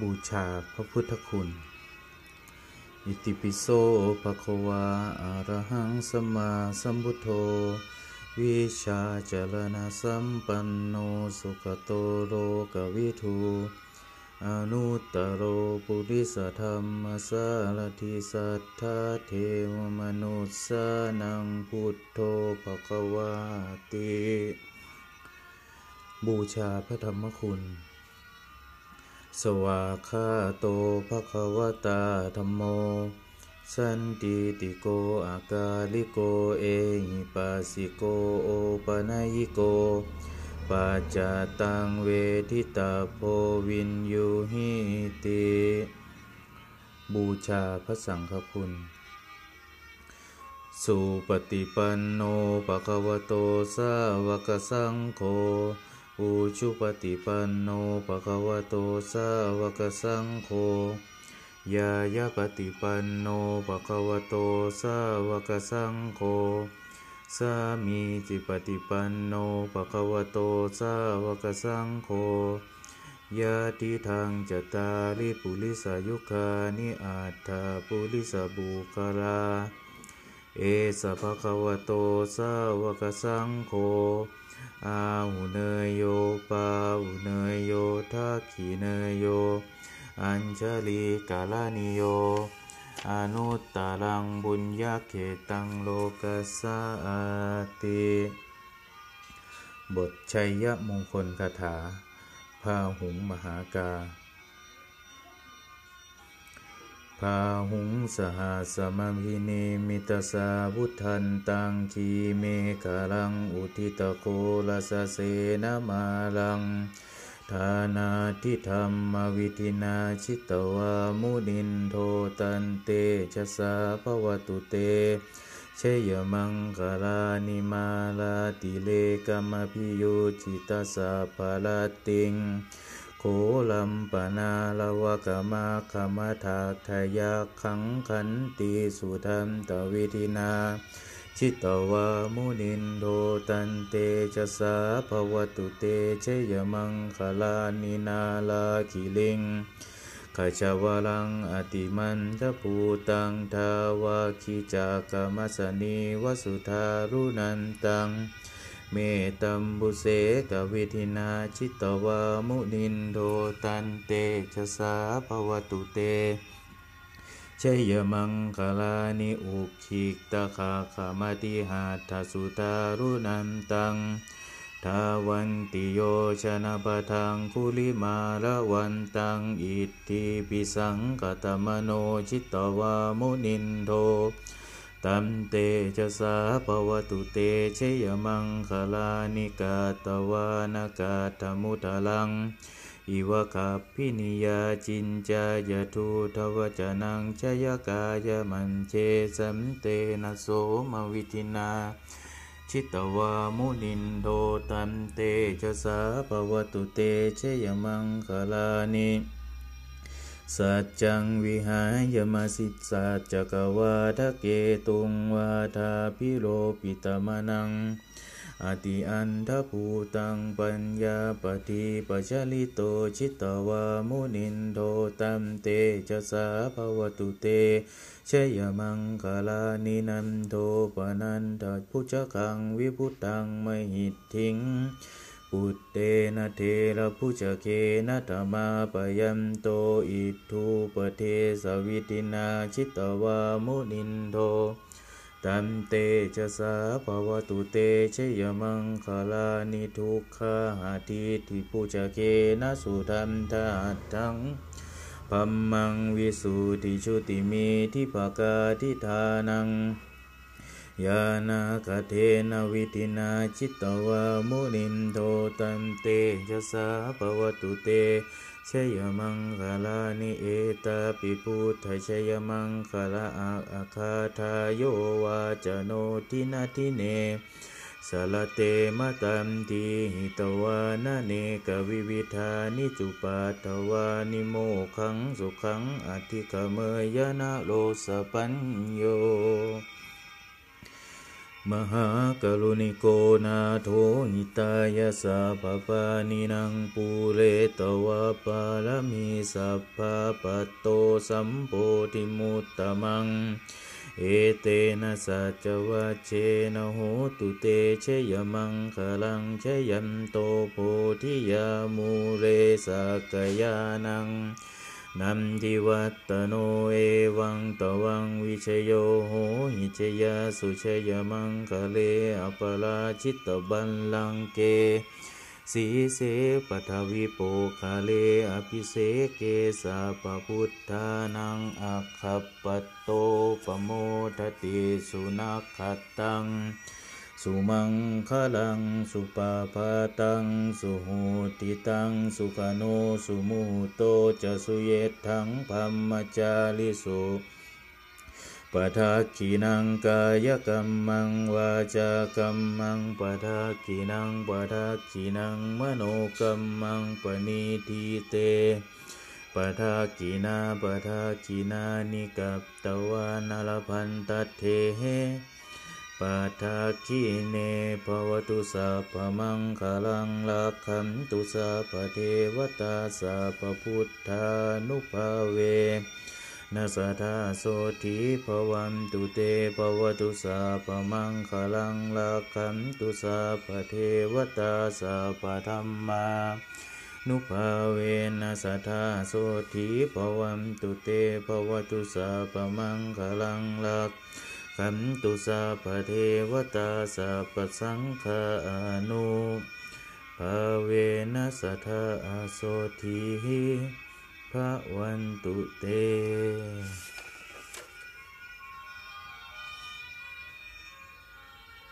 บูชาพระพุทธคุณ อิติปิโสภะคะวาอะระหังสัมมาสัมพุทโธ วิชาจรณะสัมปันโนสุขโตโลกวิทูอนุตตโรปุริสธรรมสารทิสัทธาเทวมนุสสานังพุทโธภะควาติ บูชาพระธรรมคุณ สวาคาโตภะคะวตาธรรมโม สันติติโกอากาลิโกเอหิปัสสิโกโอปนัยิโกปัจจตังเวทิตาโพวินยูหิติบูชาพระสังฆคุณ สุปฏิปันโนภะคะวะโตสาวกสังโฆ อุชุปฏิปันโนภะคะวะโตสาวกสังโฆยายาปฏิปันโนภะคะวะโตสาวกสังโฆสามีจิปฏิปันโนภะคะวะโตสาวกสังโฆยาติทางจตาริปุริสายุคานิอาตถาปุริสบุคลาเอสะภะคะวะโตสาวกสังโฆ อาหุเนยโยปาหุเนยโยทักขีเนยโย อัญชลีกาลานิโยอนุตตรังบุญญาเขตังโลกัสสาติบทชัยยมงคลคาถาพาหุงมหากา พาหุงสหสมพินิมิตสาวุธันตังคีเมกาลังอุทิตโกลสเสนมาลังทานาทิธรรมวิธินาชิตวามุนินโทตันเตชะสาภวตุเตเชยมังคลานิมาลาติเลกามพิโยจิตาสาภาลติง โคลัมปนาลวะกมาคมทาทายาขังขันติสุทันตวิธินา ชิตวามุนินโทตันเตชะสาภวตุเตเชยมังคลานินาลาคิลิงขจาวลังอติมันทภูตังทาวาคิจากามัสนีวสุธารุนันตัง เมตัมบุเสกวิธินาชิตวามุนินโทตันเตชะสาภวตุเตชยมังคลานิอุคิกตะคาขามติหาทสุตารุนันตังทาวันติโยชนะปะทังคุลิมาละวันตังอิทธิปิสังกตมโนชิตวามุนินโท ตัมเตชะสาภวตุเตชยมังคลานิกาตวานากาธมุตลัง อิวะคัพพินิยาจินจายทูทวจนังชยกายมันเชสัมเตนะโสมวิทินา ชิตวามุนินโทตัมเตชะสาภวตุเตชยมังคลานิ สัจจังวิหายมาสิสสัจจกวาทะเกตุงวาทาพิโลปิตมนัง อติอันทภูตังปัญญาปฏิปัจลิโตชิตวามุนินโทตัมเตชะสาภวตุเตชยมังคลานินันโทปนันทพุชคังวิพุตังมหิตถิง ปุตเตนะเทระพุจเกนะธรรมาปยัมโตอิทูปเทสวิตินาชิตวามุนินโทตัมเตชะสาภวตุเตชยมังคลานิทุกขาหาทิทิพุจเกนะสุทันทัตถังพัมมังวิสุทิชุติมีทิภกาทิทานัง ยานาคเทนวิตินาชิตวามุนินโทตัมเตชะสาภวตุเตชยมังคลานิเอตาปิพุทธชยมังคลาอาอาคาทายโยวาจโนทินาทิเนสลเตมะตัมทีหิตวานะเนกวิวิธานิจุปัตวานิโมขังสุขังอธิกเมยนะโลสปัญโย มหากรุณิโกนาโทหิตายาสัพพปานินังปูเรตวะปาลมิสัพพะปัตโตสัมโพธิมุตตมัง เอเตนะสัจวัชเชนะโหตุเตเชยมังคลังเชยันโตโพธิยามูเรสักยานัง นันทิวัตโนเอวังตวังวิชโยโหหิชยาสุชยมังคะเลอปราชิตบัลลังเกสีเสปทวิโปคาเลอภิเสเกสาปพุทธานังอัคคปโตปโมทติสุนัขตัง สุมังคลังสุปาปาตังสุหูติตังสุขโนสุมุโตจะสุเยทังพัมมจาลิสุปะทาขีนังกายกรรมังวาจากรรมังปะทาขีนังปะทาขีนังมโนกรรมังปณิทิเตปะทากีนาปะทากีนานิกับตวานาลพันตเท ปัทาคีเนภวตุสัพพมังคลังลักขันตุสัพเทวตาสัพพุทธานุภาเวนัสธาโสธีภวันตุเตภวตุสัพมังคลังลักขันตุสัพเทวตาสัพธรรมานุภาเวนัสธาโสธีภวันตุเตภวตุสัพมังคลังลักขัน ตุสาพเทวตาสัพสังฆานุภาเวนัสธาโสธีภวันตุเต